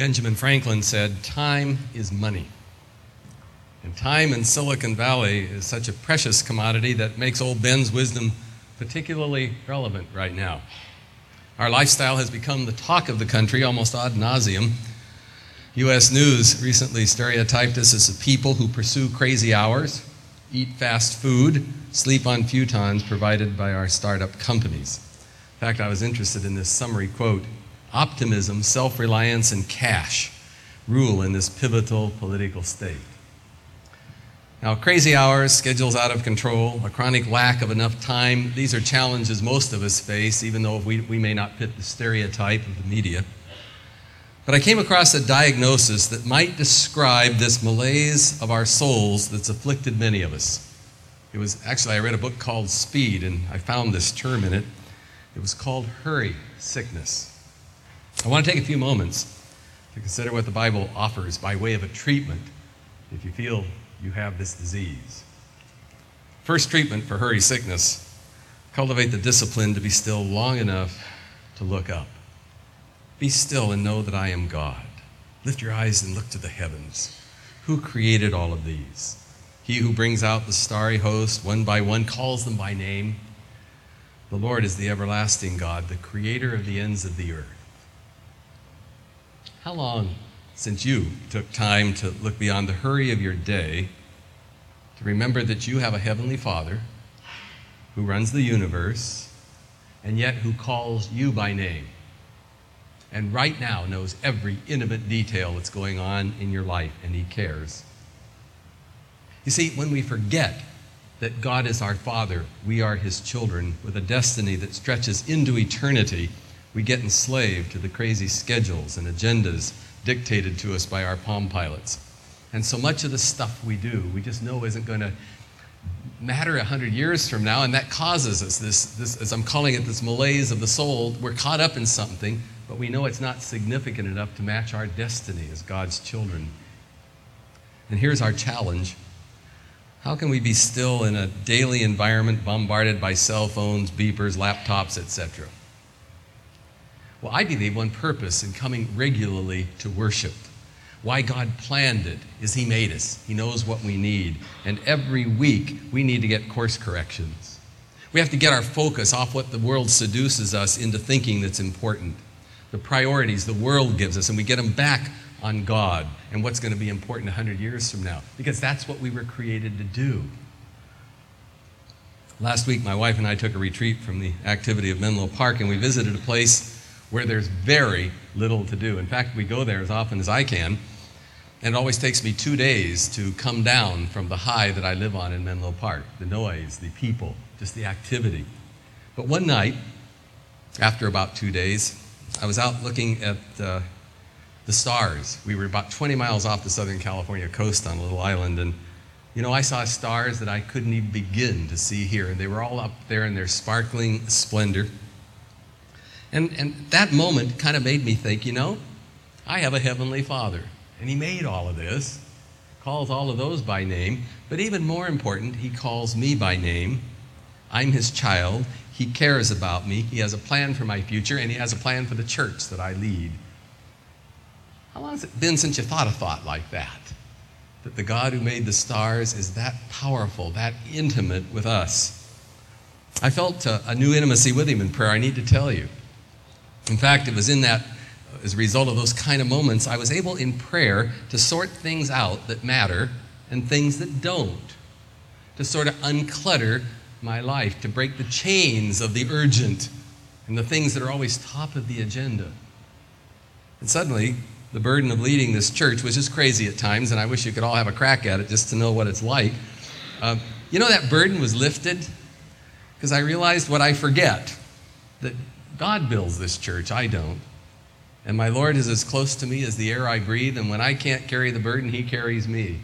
Benjamin Franklin said, Time is money. And time in Silicon Valley is such a precious commodity that makes old Ben's wisdom particularly relevant right now. Our lifestyle has become the talk of the country almost ad nauseum. U.S. News recently stereotyped us as a people who pursue crazy hours, eat fast food, sleep on futons provided by our startup companies. In fact, I was interested in this summary quote Optimism, self reliance, and cash rule in this pivotal political state. Now, crazy hours, schedules out of control, a chronic lack of enough time, these are challenges most of us face, even though we, we may not fit the stereotype of the media. But I came across a diagnosis that might describe this malaise of our souls that's afflicted many of us. It was actually, I read a book called Speed, and I found this term in it. It was called hurry sickness. I want to take a few moments to consider what the Bible offers by way of a treatment if you feel you have this disease. First treatment for hurry sickness cultivate the discipline to be still long enough to look up. Be still and know that I am God. Lift your eyes and look to the heavens. Who created all of these? He who brings out the starry host one by one, calls them by name. The Lord is the everlasting God, the creator of the ends of the earth. How long since you took time to look beyond the hurry of your day to remember that you have a Heavenly Father who runs the universe and yet who calls you by name and right now knows every intimate detail that's going on in your life and He cares? You see, when we forget that God is our Father, we are His children with a destiny that stretches into eternity, we get enslaved to the crazy schedules and agendas dictated to us by our Palm Pilots. And so much of the stuff we do, we just know isn't going to matter a hundred years from now, and that causes us this, this, as I'm calling it, this malaise of the soul. We're caught up in something, but we know it's not significant enough to match our destiny as God's children. And here's our challenge How can we be still in a daily environment bombarded by cell phones, beepers, laptops, etc.? Well, I believe one purpose in coming regularly to worship, why God planned it, is He made us. He knows what we need. And every week, we need to get course corrections. We have to get our focus off what the world seduces us into thinking that's important, the priorities the world gives us, and we get them back on God and what's going to be important 100 years from now, because that's what we were created to do. Last week, my wife and I took a retreat from the activity of Menlo Park, and we visited a place where there's very little to do. In fact, we go there as often as I can, and it always takes me two days to come down from the high that I live on in Menlo Park the noise, the people, just the activity. But one night, after about two days, I was out looking at uh, the stars. We were about 20 miles off the Southern California coast on a little island, and you know, I saw stars that I couldn't even begin to see here, and they were all up there in their sparkling splendor. And, and that moment kind of made me think, you know, I have a heavenly father, and he made all of this, calls all of those by name, but even more important, he calls me by name. I'm his child. He cares about me. He has a plan for my future, and he has a plan for the church that I lead. How long has it been since you thought a thought like that? That the God who made the stars is that powerful, that intimate with us. I felt a, a new intimacy with him in prayer, I need to tell you. In fact, it was in that, as a result of those kind of moments, I was able in prayer to sort things out that matter and things that don't, to sort of unclutter my life, to break the chains of the urgent and the things that are always top of the agenda. And suddenly, the burden of leading this church, which is crazy at times, and I wish you could all have a crack at it just to know what it's like. Uh, you know, that burden was lifted because I realized what I forget that God builds this church, I don't. And my Lord is as close to me as the air I breathe, and when I can't carry the burden, He carries me.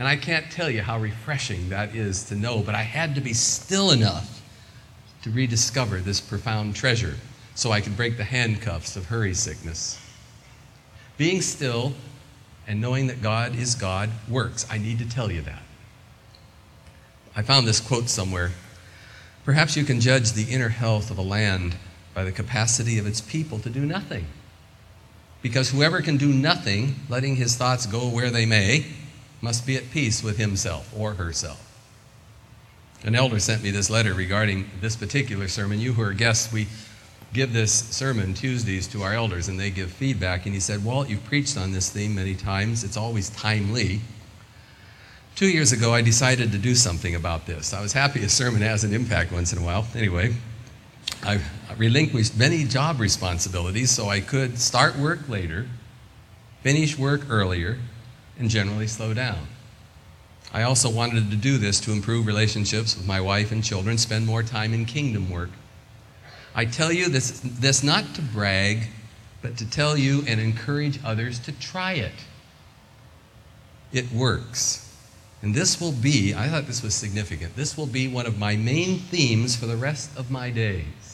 And I can't tell you how refreshing that is to know, but I had to be still enough to rediscover this profound treasure so I could break the handcuffs of hurry sickness. Being still and knowing that God is God works. I need to tell you that. I found this quote somewhere. Perhaps you can judge the inner health of a land by the capacity of its people to do nothing. Because whoever can do nothing, letting his thoughts go where they may, must be at peace with himself or herself. An elder sent me this letter regarding this particular sermon. You who are guests, we give this sermon Tuesdays to our elders and they give feedback. And he said, Walt, you've preached on this theme many times. It's always timely. Two years ago, I decided to do something about this. I was happy a sermon has an impact once in a while. Anyway, I relinquished many job responsibilities so I could start work later, finish work earlier, and generally slow down. I also wanted to do this to improve relationships with my wife and children, spend more time in kingdom work. I tell you this, this not to brag, but to tell you and encourage others to try it. It works. And this will be, I thought this was significant, this will be one of my main themes for the rest of my days.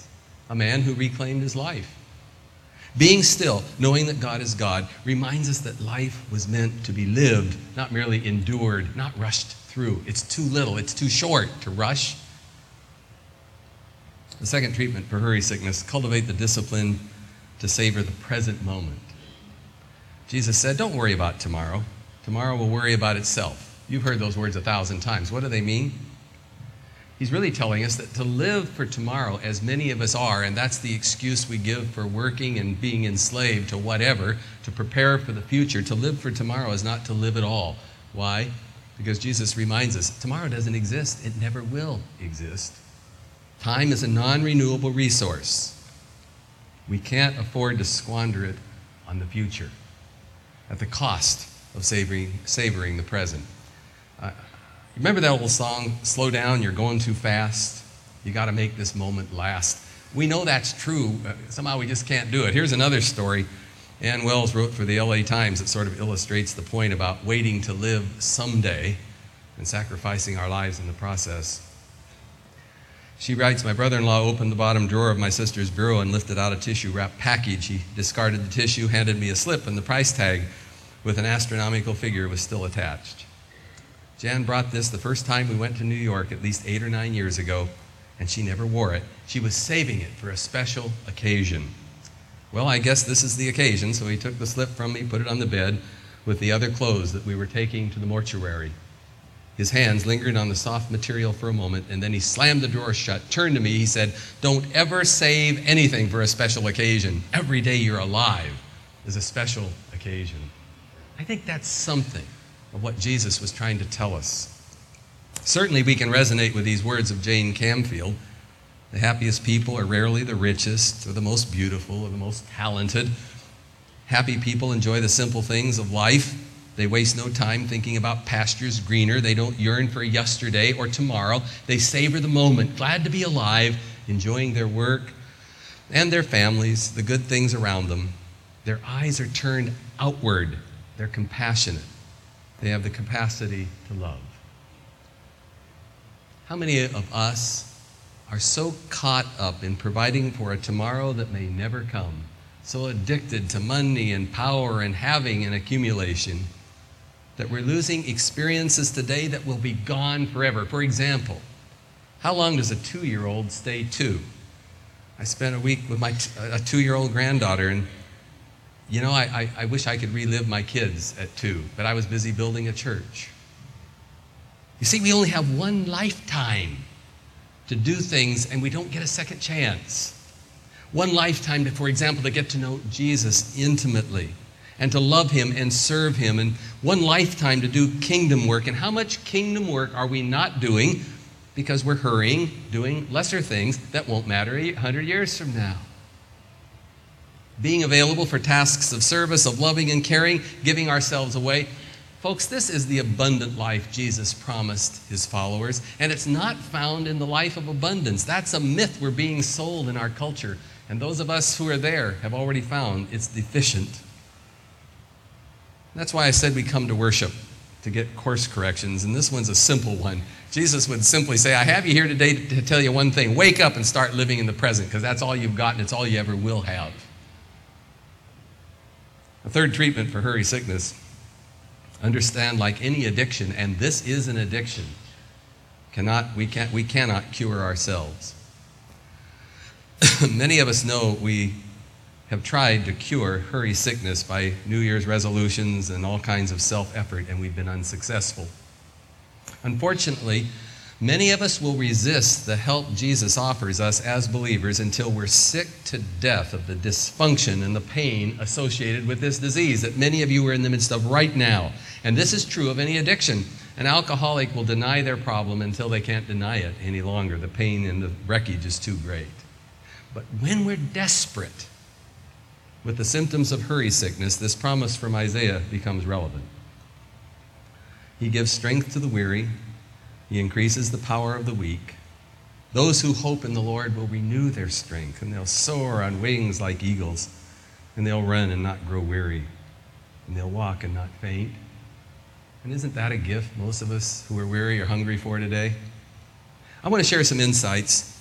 A man who reclaimed his life. Being still, knowing that God is God, reminds us that life was meant to be lived, not merely endured, not rushed through. It's too little, it's too short to rush. The second treatment for hurry sickness cultivate the discipline to savor the present moment. Jesus said, Don't worry about tomorrow. Tomorrow will worry about itself. You've heard those words a thousand times. What do they mean? He's really telling us that to live for tomorrow, as many of us are, and that's the excuse we give for working and being enslaved to whatever, to prepare for the future, to live for tomorrow is not to live at all. Why? Because Jesus reminds us tomorrow doesn't exist, it never will exist. Time is a non renewable resource. We can't afford to squander it on the future at the cost of savoring, savoring the present. Uh, Remember that old song, Slow Down, You're Going Too Fast? You got to make this moment last. We know that's true. Somehow we just can't do it. Here's another story. Ann Wells wrote for the LA Times that sort of illustrates the point about waiting to live someday and sacrificing our lives in the process. She writes My brother in law opened the bottom drawer of my sister's bureau and lifted out a tissue wrapped package. He discarded the tissue, handed me a slip, and the price tag with an astronomical figure was still attached. Jan brought this the first time we went to New York at least eight or nine years ago, and she never wore it. She was saving it for a special occasion. Well, I guess this is the occasion, so he took the slip from me, put it on the bed with the other clothes that we were taking to the mortuary. His hands lingered on the soft material for a moment, and then he slammed the drawer shut, turned to me, he said, Don't ever save anything for a special occasion. Every day you're alive is a special occasion. I think that's something of what Jesus was trying to tell us. Certainly, we can resonate with these words of Jane Canfield. The happiest people are rarely the richest or the most beautiful or the most talented. Happy people enjoy the simple things of life. They waste no time thinking about pastures greener. They don't yearn for yesterday or tomorrow. They savor the moment, glad to be alive, enjoying their work and their families, the good things around them. Their eyes are turned outward. They're compassionate. They have the capacity to love. How many of us are so caught up in providing for a tomorrow that may never come, so addicted to money and power and having and accumulation, that we're losing experiences today that will be gone forever? For example, how long does a two year old stay two? I spent a week with my t- a two year old granddaughter, and you know, I, I, I, wish I could relive my kids at two, but I was busy building a church. You see, we only have one lifetime to do things, and we don't get a second chance. One lifetime, to, for example, to get to know Jesus intimately and to love him and serve him, and one lifetime to do kingdom work. And how much kingdom work are we not doing because we're hurrying, doing lesser things that won't matter 100 years from now? Being available for tasks of service, of loving and caring, giving ourselves away. Folks, this is the abundant life Jesus promised his followers, and it's not found in the life of abundance. That's a myth we're being sold in our culture, and those of us who are there have already found it's deficient. That's why I said we come to worship to get course corrections, and this one's a simple one. Jesus would simply say, I have you here today to tell you one thing wake up and start living in the present, because that's all you've got and it's all you ever will have. A third treatment for hurry sickness understand like any addiction, and this is an addiction, cannot, we, can't, we cannot cure ourselves. Many of us know we have tried to cure hurry sickness by New Year's resolutions and all kinds of self effort, and we've been unsuccessful. Unfortunately, many of us will resist the help Jesus offers us as believers until we're sick to death of the dysfunction and the pain associated with this disease that many of you are in the midst of right now. And this is true of any addiction. An alcoholic will deny their problem until they can't deny it any longer. The pain and the wreckage is too great. But when we're desperate with the symptoms of hurry sickness, this promise from Isaiah becomes relevant. He gives strength to the weary, He increases the power of the weak. Those who hope in the Lord will renew their strength, and they'll soar on wings like eagles, and they'll run and not grow weary, and they'll walk and not faint. And isn't that a gift most of us who are weary are hungry for today? I want to share some insights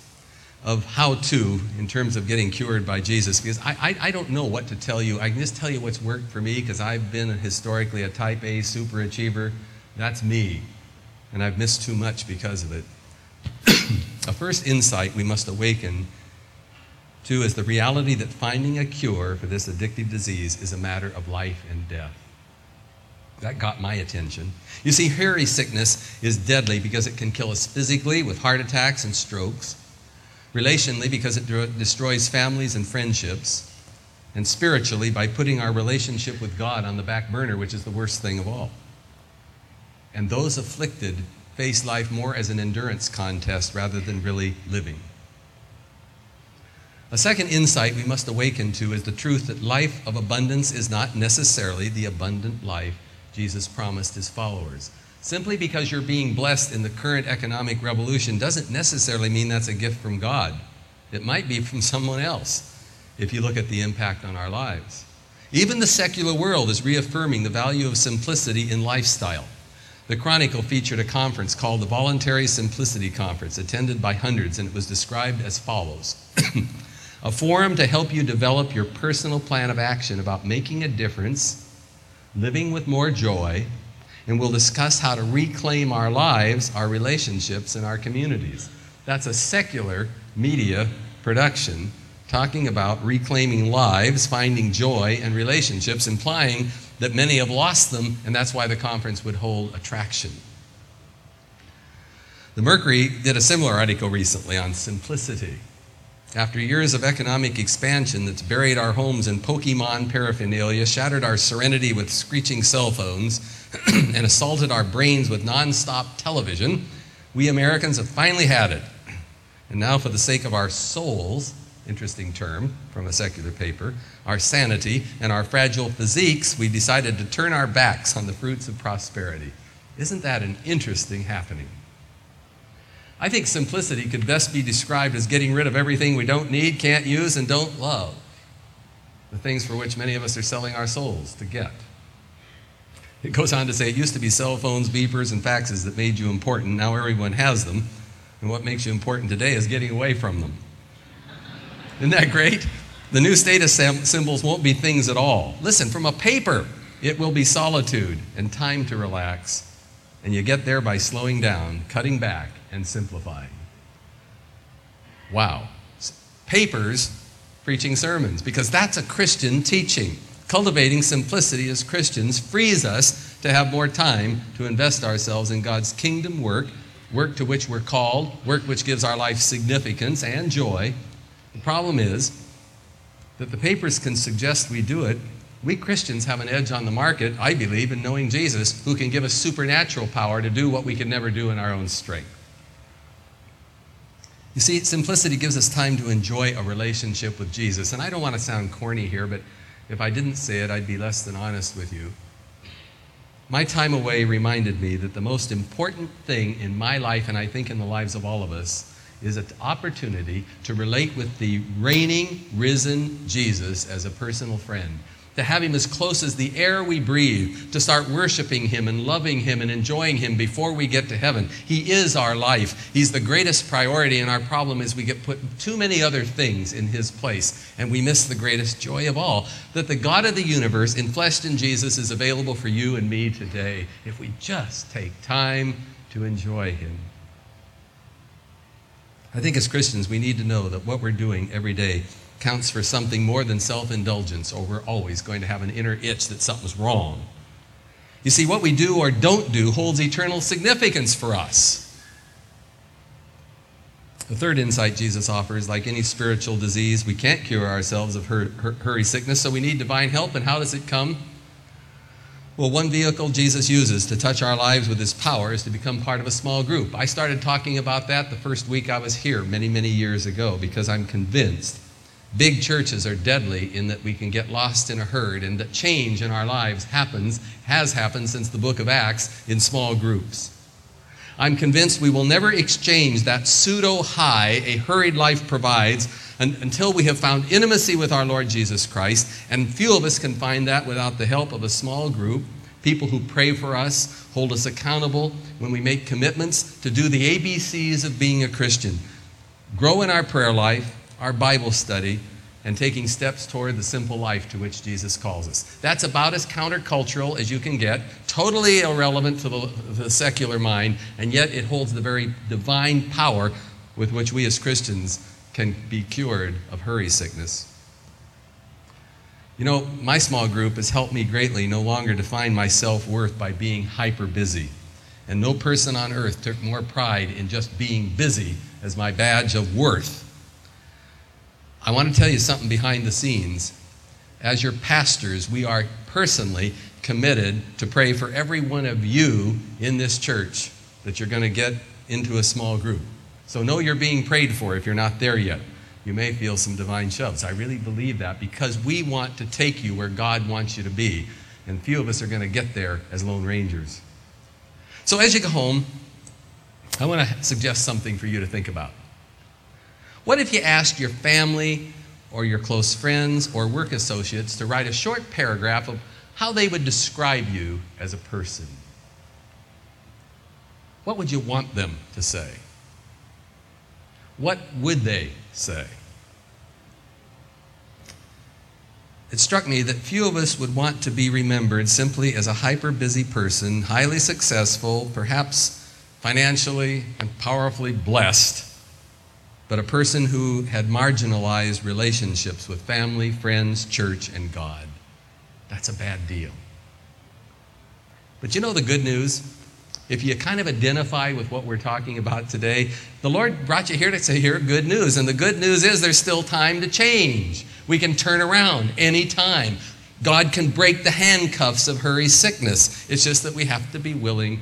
of how to in terms of getting cured by Jesus because I, I, I, don't know what to tell you. I can just tell you what's worked for me because I've been historically a type A super achiever. That's me. And I've missed too much because of it. a first insight we must awaken to is the reality that finding a cure for this addictive disease is a matter of life and death. That got my attention. You see, hurry sickness is deadly because it can kill us physically with heart attacks and strokes, relationally because it destroys families and friendships, and spiritually by putting our relationship with God on the back burner, which is the worst thing of all. And those afflicted face life more as an endurance contest rather than really living. A second insight we must awaken to is the truth that life of abundance is not necessarily the abundant life Jesus promised his followers. Simply because you're being blessed in the current economic revolution doesn't necessarily mean that's a gift from God. It might be from someone else if you look at the impact on our lives. Even the secular world is reaffirming the value of simplicity in lifestyle. The Chronicle featured a conference called the Voluntary Simplicity Conference, attended by hundreds, and it was described as follows A forum to help you develop your personal plan of action about making a difference living with more joy, and we'll discuss how to reclaim our lives, our relationships, and our communities. That's a secular media production talking about reclaiming lives, finding joy, and relationships, implying that many have lost them, and that's why the conference would hold attraction. The Mercury did a similar article recently on simplicity. After years of economic expansion that's buried our homes in Pokemon paraphernalia, shattered our serenity with screeching cell phones, and assaulted our brains with nonstop television, we Americans have finally had it. And now, for the sake of our souls, interesting term from a secular paper, our sanity and our fragile physiques, we decided to turn our backs on the fruits of prosperity. Isn't that an interesting happening? I think simplicity could best be described as getting rid of everything we don't need, can't use, and don't love. The things for which many of us are selling our souls to get. It goes on to say it used to be cell phones, beepers, and faxes that made you important. Now everyone has them. And what makes you important today is getting away from them. Isn't that great? The new status symbols won't be things at all. Listen, from a paper, it will be solitude and time to relax. And you get there by slowing down, cutting back, and simplifying. Wow. Papers preaching sermons, because that's a Christian teaching. Cultivating simplicity as Christians frees us to have more time to invest ourselves in God's kingdom work, work to which we're called, work which gives our life significance and joy. The problem is that the papers can suggest we do it. We Christians have an edge on the market, I believe, in knowing Jesus, who can give us supernatural power to do what we can never do in our own strength. You see, simplicity gives us time to enjoy a relationship with Jesus. And I don't want to sound corny here, but if I didn't say it, I'd be less than honest with you. My time away reminded me that the most important thing in my life, and I think in the lives of all of us, is an opportunity to relate with the reigning, risen Jesus as a personal friend to have Him as close as the air we breathe, to start worshiping Him and loving Him and enjoying Him before we get to heaven. He is our life. He's the greatest priority, and our problem is we get put too many other things in His place, and we miss the greatest joy of all that the God of the universe, infleshed in Jesus, is available for you and me today if we just take time to enjoy Him. I think as Christians, we need to know that what we're doing every day counts for something more than self indulgence, or we're always going to have an inner itch that something's wrong. You see, what we do or don't do holds eternal significance for us. The third insight Jesus offers like any spiritual disease, we can't cure ourselves of hurry sickness, so we need divine help. And how does it come? Well, one vehicle Jesus uses to touch our lives with his power is to become part of a small group. I started talking about that the first week I was here many, many years ago because I'm convinced big churches are deadly in that we can get lost in a herd and that change in our lives happens, has happened since the book of Acts in small groups. I'm convinced we will never exchange that pseudo high a hurried life provides until we have found intimacy with our Lord Jesus Christ. And few of us can find that without the help of a small group, people who pray for us, hold us accountable when we make commitments to do the ABCs of being a Christian. Grow in our prayer life, our Bible study, and taking steps toward the simple life to which Jesus calls us. That's about as countercultural as you can get, totally irrelevant to the, the, secular mind, and yet it holds the very divine power with which we as Christians can be cured of hurry sickness. You know, my small group has helped me greatly no longer define my self worth by being hyper busy. And no person on earth took more pride in just being busy as my badge of worth. I want to tell you something behind the scenes. As your pastors, we are personally committed to pray for every one of you in this church that you're going to get into a small group. So know you're being prayed for if you're not there yet. You may feel some divine shoves. I really believe that because we want to take you where God wants you to be. And few of us are going to get there as Lone Rangers. So as you go home, I want to suggest something for you to think about. What if you asked your family or your close friends or work associates to write a short paragraph of how they would describe you as a person? What would you want them to say? What would they say? It struck me that few of us would want to be remembered simply as a hyper busy person, highly successful, perhaps financially and powerfully blessed, but a person who had marginalized relationships with family, friends, church, and God. That's a bad deal. But you know the good news? If you kind of identify with what we're talking about today, the Lord brought you here to say, here, good news. And the good news is there's still time to change. We can turn around anytime. God can break the handcuffs of hurry sickness. It's just that we have to be willing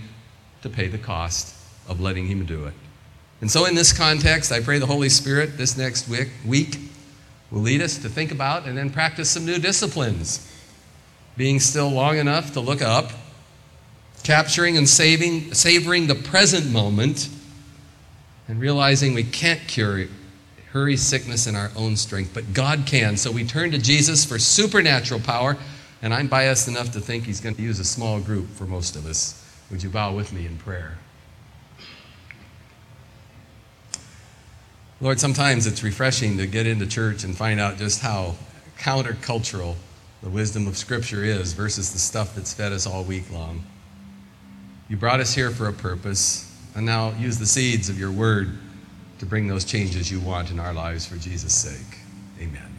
to pay the cost of letting Him do it. And so, in this context, I pray the Holy Spirit this next week, week will lead us to think about and then practice some new disciplines. Being still long enough to look up capturing and saving, savoring the present moment, and realizing we can't cure hurry sickness in our own strength, but God can. So we turn to Jesus for supernatural power, and I'm biased enough to think He's going to use a small group for most of us. Would you bow with me in prayer? Lord, sometimes it's refreshing to get into church and find out just how countercultural the wisdom of Scripture is versus the stuff that's fed us all week long. You brought us here for a purpose, and now use the seeds of your word to bring those changes you want in our lives for Jesus' sake. Amen.